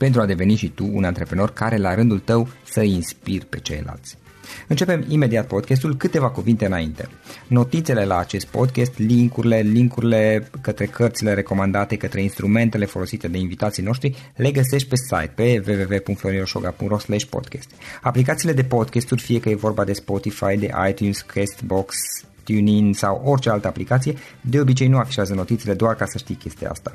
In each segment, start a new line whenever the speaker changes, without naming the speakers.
pentru a deveni și tu un antreprenor care la rândul tău să inspiri pe ceilalți. Începem imediat podcastul, câteva cuvinte înainte. Notițele la acest podcast, linkurile, linkurile către cărțile recomandate, către instrumentele folosite de invitații noștri, le găsești pe site pe www.florinosoga.ro podcast. Aplicațiile de podcasturi, fie că e vorba de Spotify, de iTunes, Castbox, TuneIn sau orice altă aplicație, de obicei nu afișează notițele doar ca să știi chestia asta.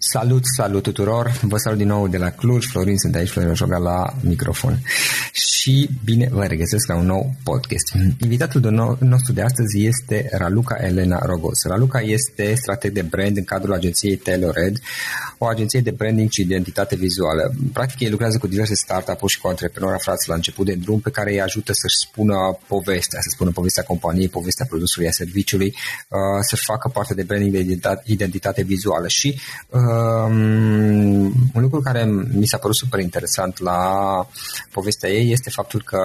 Salut, salut tuturor! Vă salut din nou de la Cluj, Florin sunt aici, Florin Joga la microfon. Și bine vă regăsesc la un nou podcast. Invitatul nostru de astăzi este Raluca Elena Rogos. Raluca este strateg de brand în cadrul agenției Telored, o agenție de branding și identitate vizuală. Practic, ei lucrează cu diverse startup-uri și cu antreprenori aflați la început de drum pe care îi ajută să-și spună povestea, să spună povestea companiei, povestea produsului, a serviciului, uh, să-și facă parte de branding de identitate vizuală și uh, Um, un lucru care mi s-a părut super interesant la povestea ei este faptul că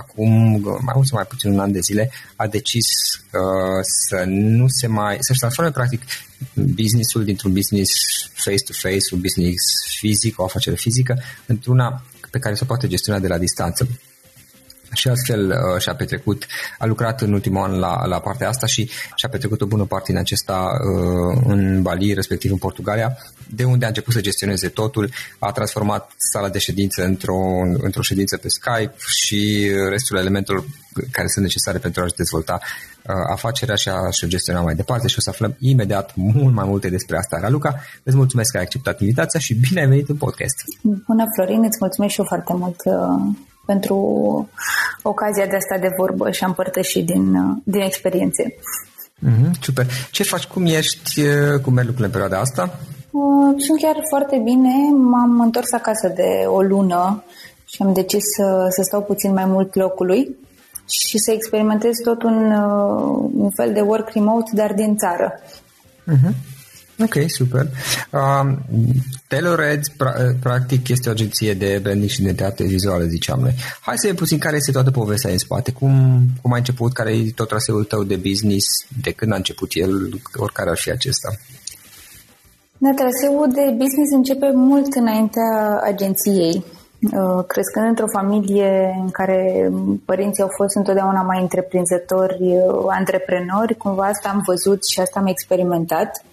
acum mai mult sau mai puțin un an de zile a decis uh, să nu se mai să-și transforme practic businessul dintr-un business face-to-face, un business fizic, o afacere fizică, într-una pe care se poate gestiona de la distanță. Și astfel uh, și-a petrecut, a lucrat în ultimul an la, la partea asta și și-a petrecut o bună parte din acesta uh, în Bali, respectiv în Portugalia, de unde a început să gestioneze totul, a transformat sala de ședință într-o, într-o ședință pe Skype și restul elementelor care sunt necesare pentru a-și dezvolta uh, afacerea și a-și gestiona mai departe și o să aflăm imediat mult mai multe despre asta. Raluca, îți mulțumesc că ai acceptat invitația și bine ai venit în podcast.
Bună, Florin, îți mulțumesc și eu foarte mult uh, pentru ocazia de asta de vorbă și a împărtăși din, din experiențe.
Mm-hmm, super. Ce faci? Cum ești? Cum merg lucrurile în perioada asta?
Uh, sunt chiar foarte bine. M-am întors acasă de o lună și am decis să, să stau puțin mai mult locului și să experimentez tot un, uh, un fel de work remote, dar din țară.
Mm-hmm. Ok, super. Um, TaylorReds, pra- practic, este o agenție de branding și identitate vizuală, ziceam noi. Hai să vedem puțin care este toată povestea în spate. Cum, cum a început, care e tot traseul tău de business, de când a început el, oricare ar fi acesta?
Da, traseul de business începe mult înaintea agenției. Uh, crescând într-o familie în care părinții au fost întotdeauna mai întreprinzători, uh, antreprenori, cumva asta am văzut și asta am experimentat.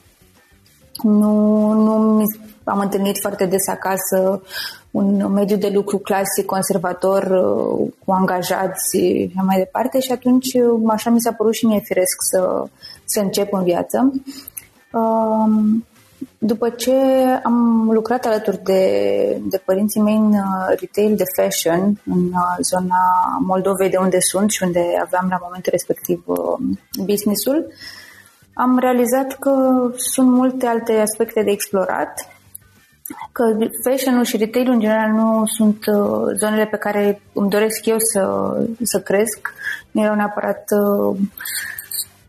Nu, nu am întâlnit foarte des acasă un mediu de lucru clasic, conservator, uh, cu angajați și mai departe și atunci așa mi s-a părut și mie firesc să, să încep în viață. Um, după ce am lucrat alături de, de părinții mei în uh, retail de fashion, în uh, zona Moldovei de unde sunt și unde aveam la momentul respectiv uh, businessul, am realizat că sunt multe alte aspecte de explorat, că fashion-ul și retail în general nu sunt zonele pe care îmi doresc eu să, să cresc. Nu erau neapărat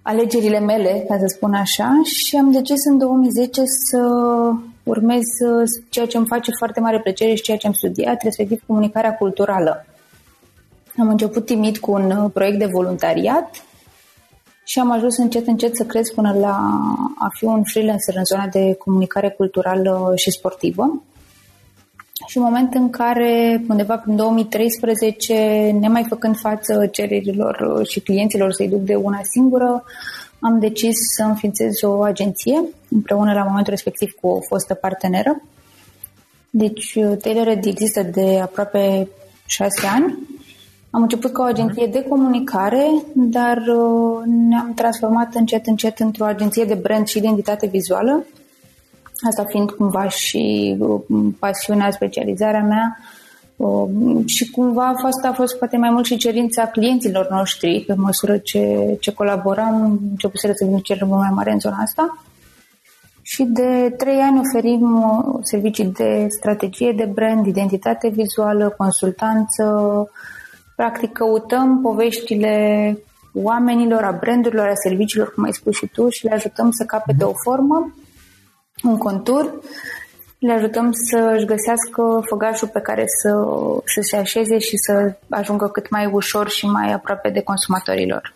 alegerile mele, ca să spun așa, și am decis în 2010 să urmez ceea ce îmi face foarte mare plăcere și ceea ce am studiat, respectiv comunicarea culturală. Am început timid cu un proiect de voluntariat și am ajuns încet, încet să cresc până la a fi un freelancer în zona de comunicare culturală și sportivă și în moment în care, undeva prin 2013, nemai făcând față cererilor și clienților să-i duc de una singură, am decis să înființez o agenție împreună la momentul respectiv cu o fostă parteneră. Deci Tailored există de aproape șase ani. Am început ca o agenție de comunicare, dar uh, ne-am transformat încet, încet într-o agenție de brand și identitate vizuală Asta fiind cumva și uh, pasiunea, specializarea mea uh, și cumva a fost, a fost poate mai mult și cerința clienților noștri pe măsură ce, ce colaboram, început să vină cereri mai mare în zona asta. Și de trei ani oferim uh, servicii de strategie de brand, identitate vizuală, consultanță. Practic căutăm poveștile oamenilor, a brandurilor, a serviciilor, cum ai spus și tu, și le ajutăm să capete o formă un contur, le ajutăm să își găsească făgașul pe care să, să se așeze și să ajungă cât mai ușor și mai aproape de consumatorilor.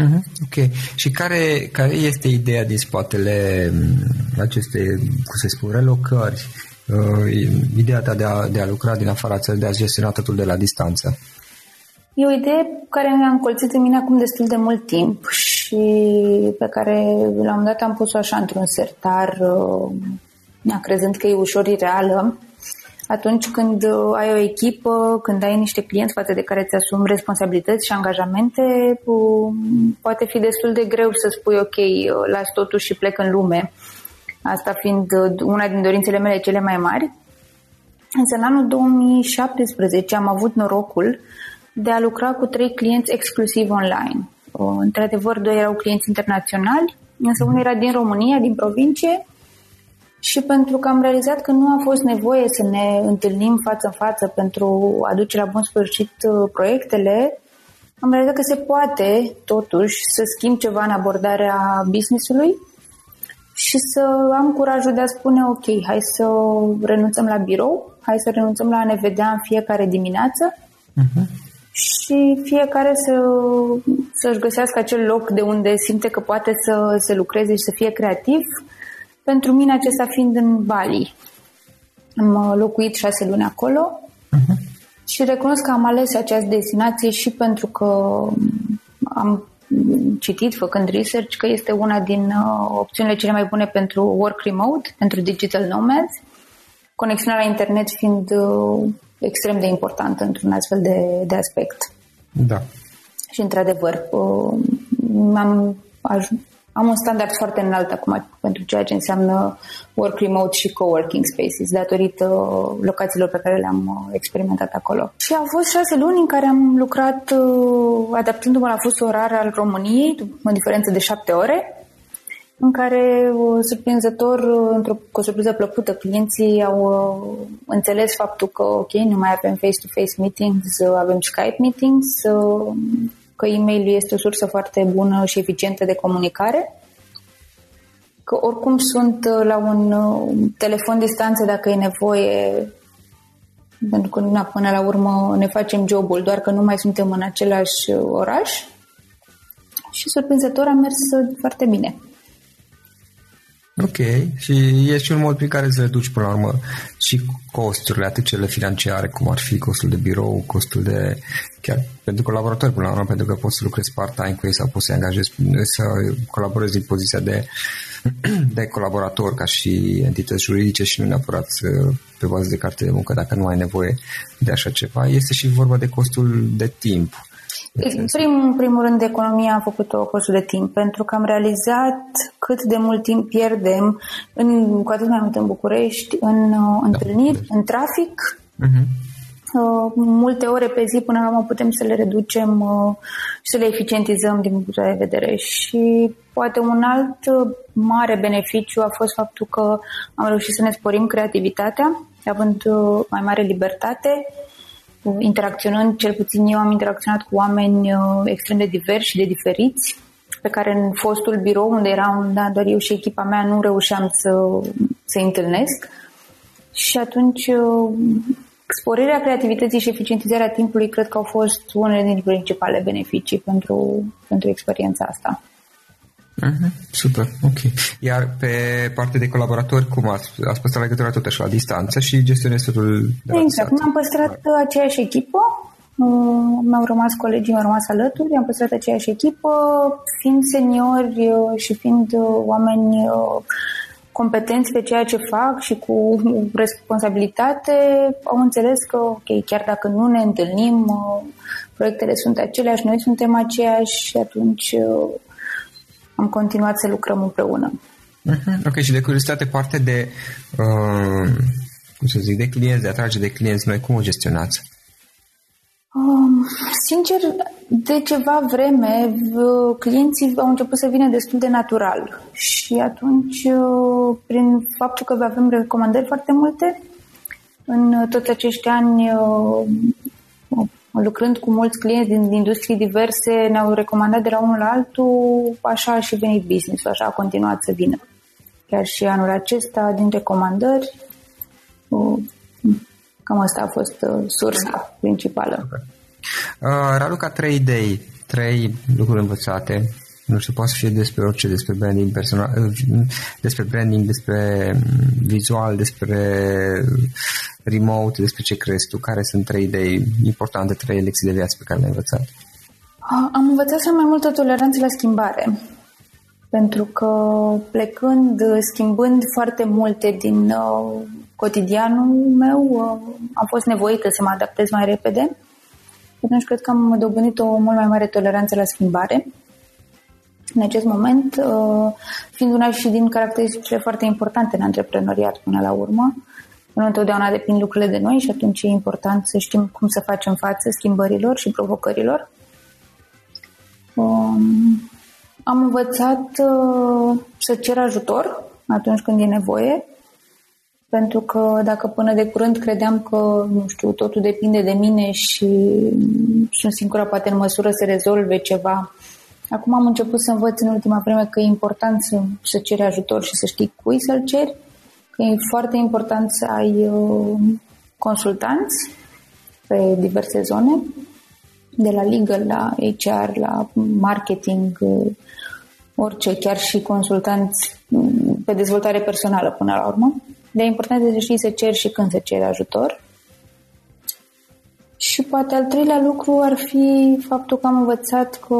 Uh-huh, ok. Și care, care este ideea din spatele mm, acestei, cum să spun, relocări? Uh, ideea ta de a, de a lucra din afara țării, de a gestiona totul de la distanță?
E o idee care mi-a încolțit în mine acum destul de mult timp și pe care la un dat am pus-o așa într-un sertar, uh, crezând că e ușor ireală. Atunci când uh, ai o echipă, când ai niște clienți față de care îți asumi responsabilități și angajamente, uh, poate fi destul de greu să spui ok, las totul și plec în lume. Asta fiind una din dorințele mele cele mai mari. Însă în anul 2017 am avut norocul de a lucra cu trei clienți exclusiv online. Într-adevăr, doi erau clienți internaționali, însă unul era din România, din provincie, și pentru că am realizat că nu a fost nevoie să ne întâlnim față în față pentru a duce la bun sfârșit uh, proiectele, am realizat că se poate, totuși, să schimb ceva în abordarea businessului și să am curajul de a spune, ok, hai să renunțăm la birou, hai să renunțăm la a ne vedea în fiecare dimineață. Uh-huh și fiecare să, să-și găsească acel loc de unde simte că poate să, să lucreze și să fie creativ. Pentru mine acesta fiind în Bali. Am uh, locuit șase luni acolo uh-huh. și recunosc că am ales această destinație și pentru că am citit, făcând research, că este una din uh, opțiunile cele mai bune pentru work remote, pentru digital nomads, conexiunea la internet fiind uh, extrem de importantă într-un astfel de, de aspect.
Da.
Și, într-adevăr, uh, am, am un standard foarte înalt acum pentru ceea ce înseamnă work remote și coworking spaces, datorită locațiilor pe care le-am uh, experimentat acolo. Și au fost șase luni în care am lucrat uh, adaptându-mă la fusul orar al României, o diferență de șapte ore, în care, surprinzător, într-o, cu o surpriză plăcută, clienții au uh, înțeles faptul că, ok, nu mai avem face-to-face meetings, avem Skype meetings, uh, că e-mail este o sursă foarte bună și eficientă de comunicare, că oricum sunt uh, la un telefon distanță dacă e nevoie, pentru că na, până la urmă ne facem jobul, doar că nu mai suntem în același oraș și surprinzător a mers foarte bine.
Ok, și e și un mod prin care să reduci până la urmă și costurile, atât cele financiare, cum ar fi costul de birou, costul de chiar pentru colaboratori până la urmă, pentru că poți să lucrezi part-time cu ei sau poți să angajezi, să colaborezi în poziția de, de colaborator ca și entități juridice și nu neapărat pe bază de carte de muncă dacă nu ai nevoie de așa ceva. Este și vorba de costul de timp
în prim, primul rând, economia a făcut-o costul de timp, pentru că am realizat cât de mult timp pierdem, în, cu atât mai mult în București, în uh, da, întâlniri, în trafic. Uh-huh. Uh, multe ore pe zi, până la urmă, putem să le reducem uh, și să le eficientizăm din punct de vedere. Și poate un alt uh, mare beneficiu a fost faptul că am reușit să ne sporim creativitatea, având uh, mai mare libertate interacționând, cel puțin eu am interacționat cu oameni uh, extrem de diversi și de diferiți, pe care în fostul birou, unde eram da, doar eu și echipa mea, nu reușeam să să întâlnesc. Și atunci uh, sporirea creativității și eficientizarea timpului cred că au fost unele dintre principale beneficii pentru, pentru experiența asta.
Uh-huh, super, ok. Iar pe partea de colaboratori, cum ați, ați păstrat legătura tot așa la distanță și gestionezi totul
de la Exact, am păstrat aceeași echipă, uh, mi-au rămas colegii, mi-au rămas alături, am păstrat aceeași echipă, fiind seniori uh, și fiind uh, oameni competenți pe ceea ce fac și cu responsabilitate, au înțeles că, ok, chiar dacă nu ne întâlnim, proiectele sunt aceleași, noi suntem aceiași și atunci am continuat să lucrăm împreună.
Uh-huh. Ok, și de curiozitate, parte de, uh, cum să zic, de clienți, de atrage de clienți noi, cum o gestionați?
Um, sincer, de ceva vreme clienții au început să vină destul de natural și atunci, uh, prin faptul că avem recomandări foarte multe, în toți acești ani uh, lucrând cu mulți clienți din industrii diverse, ne-au recomandat de la unul la altul, așa a și venit business așa a continuat să vină. Chiar și anul acesta, din recomandări, cam asta a fost uh, sursa principală.
Uh, Raluca, trei idei, trei lucruri învățate nu știu, poate să fie despre orice, despre branding personal, despre branding, despre vizual, despre remote, despre ce crezi tu, care sunt trei idei importante, trei lecții de viață pe care le-ai învățat?
Am învățat să am mai multă toleranță la schimbare, pentru că plecând, schimbând foarte multe din uh, cotidianul meu, uh, am fost nevoită să mă adaptez mai repede. Atunci cred că am dobândit o mult mai mare toleranță la schimbare în acest moment, uh, fiind una și din caracteristicile foarte importante în antreprenoriat până la urmă. Nu întotdeauna depind lucrurile de noi și atunci e important să știm cum să facem față schimbărilor și provocărilor. Um, am învățat uh, să cer ajutor atunci când e nevoie, pentru că dacă până de curând credeam că, nu știu, totul depinde de mine și sunt singura poate în măsură să rezolve ceva Acum am început să învăț în ultima vreme că e important să, să ceri ajutor și să știi cui să-l ceri, că e foarte important să ai uh, consultanți pe diverse zone, de la legal, la HR, la marketing, uh, orice, chiar și consultanți mm, pe dezvoltare personală până la urmă. De important este să știi să ceri și când să ceri ajutor și poate al treilea lucru ar fi faptul că am învățat că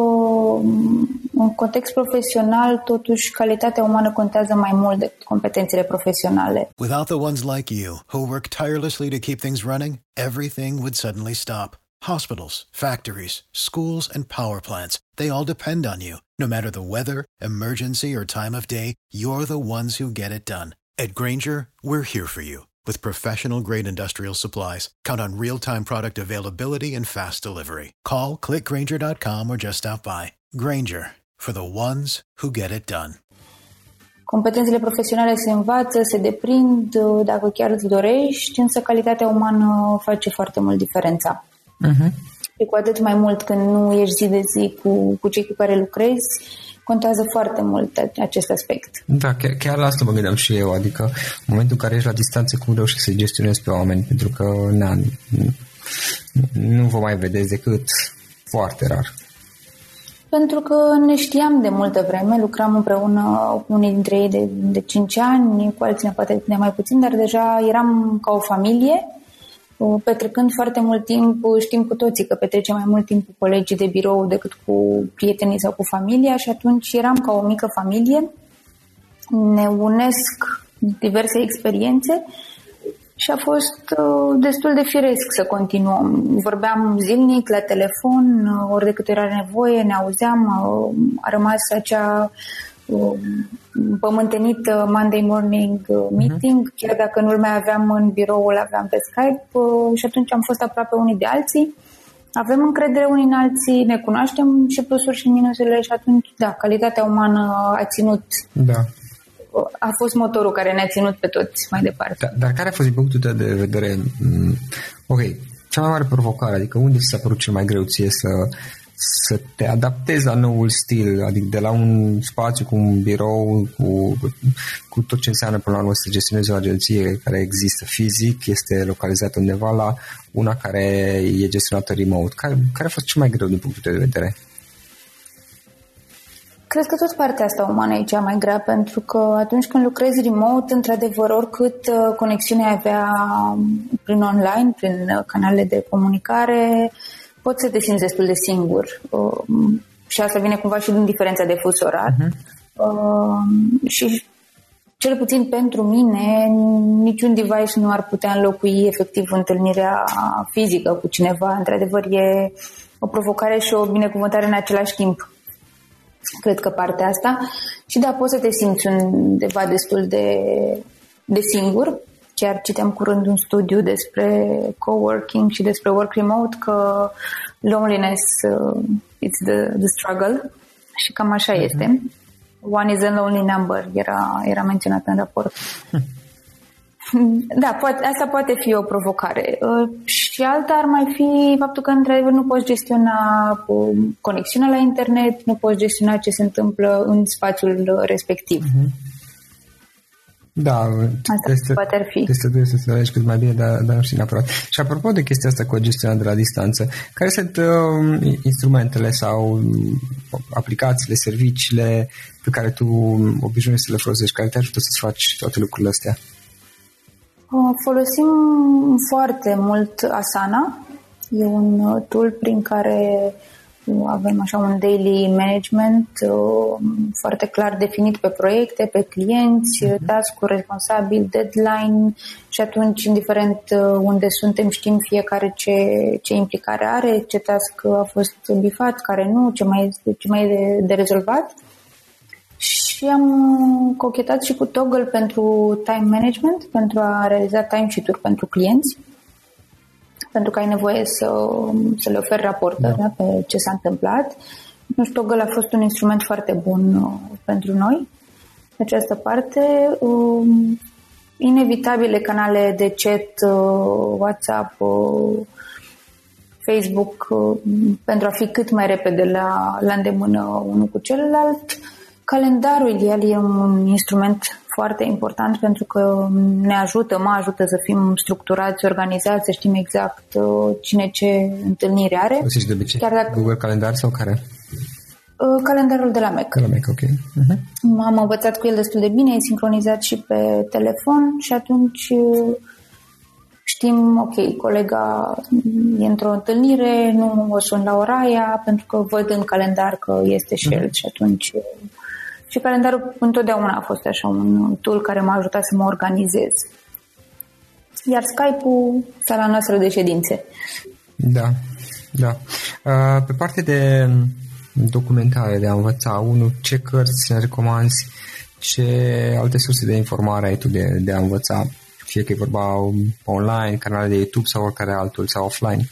în context profesional, totuși, calitatea umană contează mai mult decât competențele profesionale.
Without the ones like you, who work tirelessly to keep things running, everything would suddenly stop. Hospitals, factories, schools, and power plants, they all depend on you. No matter the weather, emergency, or time of day, you're the ones who get it done. At Granger, we're here for you With professional grade industrial supplies, count on real time product availability and fast delivery. Call clickgranger.com or just stop by. Granger for the ones who get it done.
Competențele profesionale se învață, se deprind dacă chiar îți dorești, însă calitatea umană face foarte mult diferența. Uh-huh. Și cu atât mai mult când nu ești zi de zi cu, cu cei cu care lucrezi, contează foarte mult acest aspect.
Da, chiar, chiar la asta mă gândeam și eu, adică în momentul în care ești la distanță, cum reușești să gestionezi pe oameni, pentru că na, nu, nu vă mai vedeți decât foarte rar.
Pentru că ne știam de multă vreme, lucram împreună cu unii dintre ei de, de 5 ani, cu alții poate de mai puțin, dar deja eram ca o familie, petrecând foarte mult timp, știm cu toții că petrece mai mult timp cu colegii de birou decât cu prietenii sau cu familia și atunci eram ca o mică familie. Ne unesc diverse experiențe și a fost uh, destul de firesc să continuăm. Vorbeam zilnic la telefon, uh, ori de câte era nevoie, ne auzeam, uh, a rămas acea pământenit Monday morning meeting, uh-huh. chiar dacă nu-l mai aveam în birou, îl aveam pe Skype și atunci am fost aproape unii de alții. Avem încredere unii în alții, ne cunoaștem și plusuri și minusele și atunci, da, calitatea umană a ținut
da
a fost motorul care ne-a ținut pe toți mai departe. Da,
dar care a fost din punctul tău de vedere, mm, ok, cea mai mare provocare, adică unde s-a părut cel mai greu ție să, să te adaptezi la noul stil, adică de la un spațiu cu un birou, cu, cu tot ce înseamnă până la urmă să gestionezi o agenție care există fizic, este localizată undeva la una care e gestionată remote. Care, care a fost cel mai greu din punctul tău de vedere?
Cred că tot partea asta umană e cea mai grea, pentru că atunci când lucrezi remote, într-adevăr, oricât uh, conexiune avea prin online, prin uh, canale de comunicare, poți să te simți destul de singur. Uh, și asta vine cumva și din diferența de fus orar. Uh-huh. Și cel puțin pentru mine, niciun device nu ar putea înlocui efectiv întâlnirea fizică cu cineva. Într-adevăr, e o provocare și o binecuvântare în același timp cred că partea asta. Și da, poți să te simți undeva destul de, de singur. Chiar citeam curând un studiu despre coworking și despre work remote că loneliness uh, it's the, the struggle și cam așa uh-huh. este. One is a lonely number, era, era menționat în raport. Da, poate, asta poate fi o provocare. Uh, și alta ar mai fi faptul că, într-adevăr, nu poți gestiona uh, conexiunea la internet, nu poți gestiona ce se întâmplă în spațiul respectiv. Uh-huh.
Da, asta este, poate ar fi. Este trebuie să înțelegi cât mai bine, dar, dar nu știu neapărat. Și apropo de chestia asta cu gestionarea de la distanță, care sunt uh, instrumentele sau um, aplicațiile, serviciile pe care tu obișnuiești să le folosești, care te ajută să-ți faci toate lucrurile astea?
Folosim foarte mult Asana. E un uh, tool prin care uh, avem așa un daily management uh, foarte clar definit pe proiecte, pe clienți, mhm. task-uri responsabil, deadline și atunci, indiferent unde suntem, știm fiecare ce, ce implicare are, ce task a fost bifat, care nu, ce mai, ce mai e de, de rezolvat și am cochetat și cu Toggle pentru time management, pentru a realiza timesheet-uri pentru clienți, pentru că ai nevoie să, să le oferi raportări da. Da, pe ce s-a întâmplat. Nu știu, Toggle a fost un instrument foarte bun uh, pentru noi. De această parte, um, inevitabile canale de chat, uh, WhatsApp, uh, Facebook, pentru a fi cât mai repede la, la îndemână unul cu celălalt Calendarul ideal e un instrument foarte important pentru că ne ajută, mă ajută să fim structurați, organizați, să știm exact uh, cine ce întâlnire are.
Folosești de obicei Chiar dacă... Google Calendar sau care?
Uh, calendarul de la Mac.
De la Mac, ok. Uh-huh.
M-am învățat cu el destul de bine, e sincronizat și pe telefon și atunci uh, știm, ok, colega e într-o întâlnire, nu o sun la ora aia pentru că văd în calendar că este și el uh-huh. și atunci și calendarul întotdeauna a fost așa un tool care m-a ajutat să mă organizez. Iar Skype-ul, sala noastră de ședințe.
Da, da. Pe partea de documentare, de a învăța, unul, ce cărți ne recomanzi, ce alte surse de informare ai tu de, de a învăța, fie că e vorba online, canale de YouTube sau oricare altul, sau offline?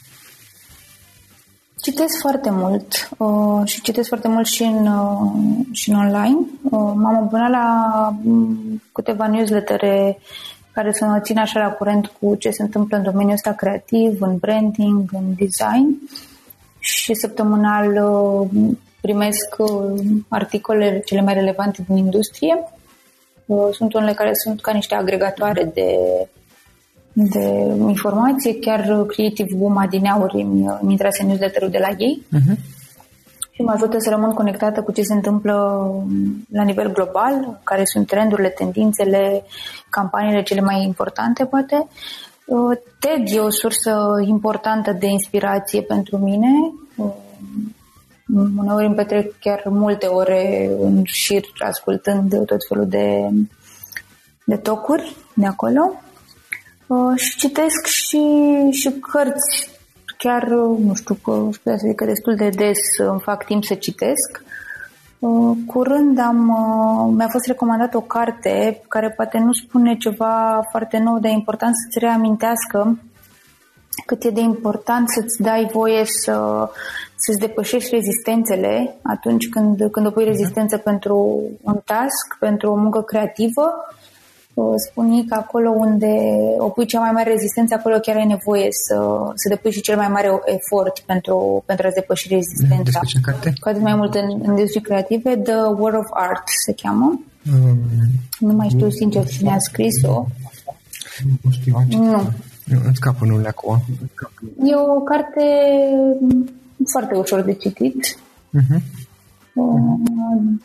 Citesc foarte mult uh, și citesc foarte mult și în, uh, și în online. Uh, m-am abonat la um, câteva newslettere care să mă țin așa la curent cu ce se întâmplă în domeniul ăsta creativ, în branding, în design și săptămânal uh, primesc uh, articole cele mai relevante din industrie. Uh, sunt unele care sunt ca niște agregatoare de de informație, chiar Creative Boom adineauri îmi, îmi intrase newsletter de la ei. Uh-huh. și mă ajută să rămân conectată cu ce se întâmplă la nivel global, care sunt trendurile, tendințele, campaniile cele mai importante, poate. Uh, TED e o sursă importantă de inspirație pentru mine. Uh, uneori îmi petrec chiar multe ore în șir ascultând tot felul de, de tocuri de acolo. Uh, și citesc și, și cărți chiar, nu știu, că să zic că destul de des îmi fac timp să citesc. Uh, curând am, uh, mi-a fost recomandată o carte care poate nu spune ceva foarte nou, dar e important să-ți reamintească cât e de important să-ți dai voie să, să-ți depășești rezistențele atunci când, când opui rezistență pentru un task, pentru o muncă creativă spune că acolo unde opui cea mai mare rezistență, acolo chiar ai nevoie să, să depui și cel mai mare efort pentru, pentru a-ți depăși rezistența.
Despre ce carte?
Cu atât mai mult în, în industrie creative, The War of Art se cheamă. Um, nu mai știu sincer cine a scris-o.
Nu știu, Nu. Îmi scapă numele acum.
E o carte foarte ușor de citit. Uh-huh.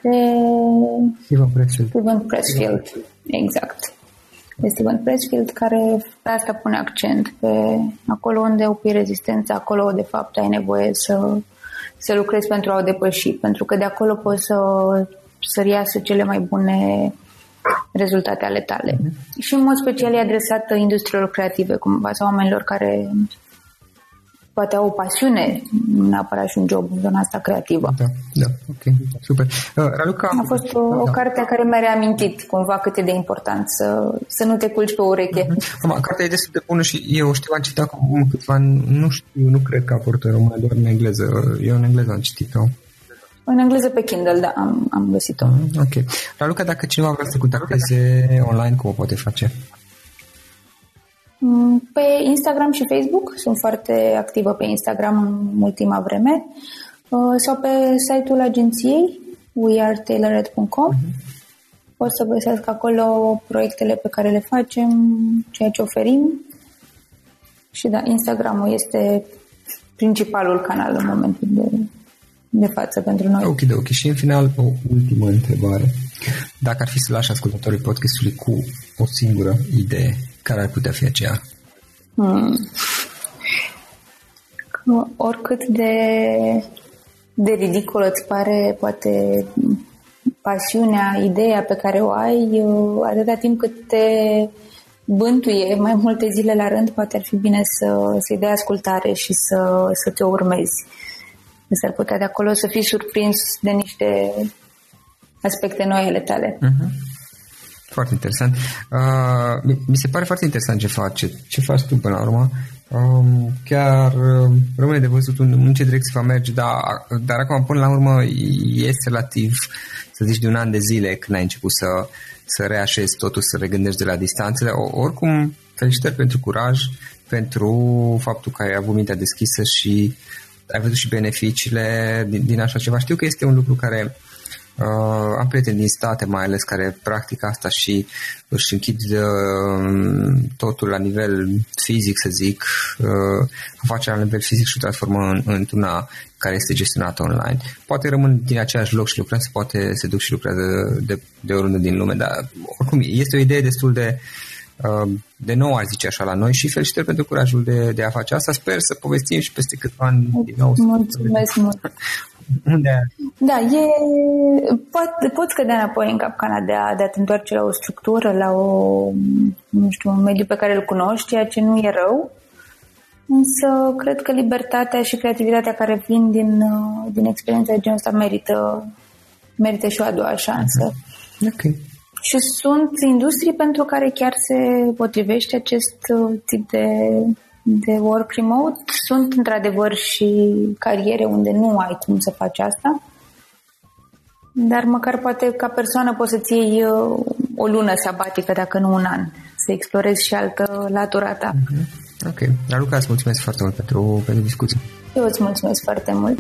De
Steven Pressfield.
Steven Pressfield. Exact. De Steven Pressfield, care pe asta pune accent, pe acolo unde opui rezistența, acolo de fapt ai nevoie să, să lucrezi pentru a o depăși, pentru că de acolo poți să, să iasă cele mai bune rezultate ale tale. Mm-hmm. Și în mod special e adresată industriilor creative, cumva, sau oamenilor care poate au o pasiune, nu neapărat și un job în zona asta creativă.
Da, da, ok, super. Uh, Raluca...
A fost o, da. o carte care mi-a reamintit cumva cât e de important să, să nu te culci pe ureche.
Mm-hmm. Am, cartea e destul de bună și eu știu, am citit acum câțiva ani, nu știu, nu cred că a apărut în română, doar în engleză. Eu în engleză am citit-o.
În engleză pe Kindle, da, am, am găsit-o. Mm,
ok. Raluca, dacă cineva vrea să contacteze online, cum o poate face?
Mm, pe Instagram și Facebook, sunt foarte activă pe Instagram în ultima vreme, uh, sau pe site-ul agenției weartailored.com. Uh-huh. Pot să găsesc acolo proiectele pe care le facem, ceea ce oferim. Și da, Instagramul este principalul canal în momentul de, de față pentru noi.
Ok, de ok. Și în final, o ultimă întrebare. Dacă ar fi să lași ascultătorii podcastului cu o singură idee care ar putea fi aceea? Hmm.
Oricât de, de ridicol îți pare, poate, pasiunea, ideea pe care o ai, atâta timp cât te bântuie mai multe zile la rând, poate ar fi bine să, să-i dai ascultare și să, să te urmezi. S-ar putea de acolo să fii surprins de niște aspecte noi ale tale. Uh-huh.
Foarte interesant. Uh, mi se pare foarte interesant ce faci, ce faci tu până la urmă. Um, chiar uh, rămâne de văzut în, în ce direcție va merge, dar, dar acum până la urmă este relativ, să zici, de un an de zile când ai început să, să reașezi totul, să regândești de la distanțele. O, oricum, felicitări pentru curaj, pentru faptul că ai avut mintea deschisă și ai văzut și beneficiile din, din așa ceva. Știu că este un lucru care uh, Uh, am prieteni din state mai ales care practică asta și își închid uh, totul la nivel fizic, să zic, uh, afacerea la nivel fizic și o transformă în, într-una care este gestionată online. Poate rămân din același loc și lucrează, poate se duc și lucrează de, de, de oriunde din lume, dar oricum este o idee destul de uh, de nou, aș zice așa, la noi și felicitări pentru curajul de, de a face asta. Sper să povestim și peste câțiva ani din nou.
Mulțumesc mult!
Unde?
Da, e, pot, poți cădea înapoi în capcana de a, de a te întoarce la o structură, la o, nu știu, un mediu pe care îl cunoști, ceea ce nu e rău. Însă cred că libertatea și creativitatea care vin din, din experiența de genul ăsta merită, merită și o a doua șansă.
Ok.
Și sunt industrii pentru care chiar se potrivește acest tip de de work remote. Sunt într-adevăr și cariere unde nu ai cum să faci asta, dar măcar poate ca persoană poți să-ți iei uh, o lună sabatică, dacă nu un an, să explorezi și altă latura ta.
Mm-hmm. Ok. Raluca, îți mulțumesc foarte mult pentru, pentru discuție.
Eu îți mulțumesc foarte mult.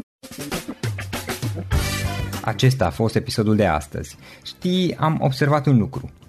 Acesta a fost episodul de astăzi. Știi, am observat un lucru.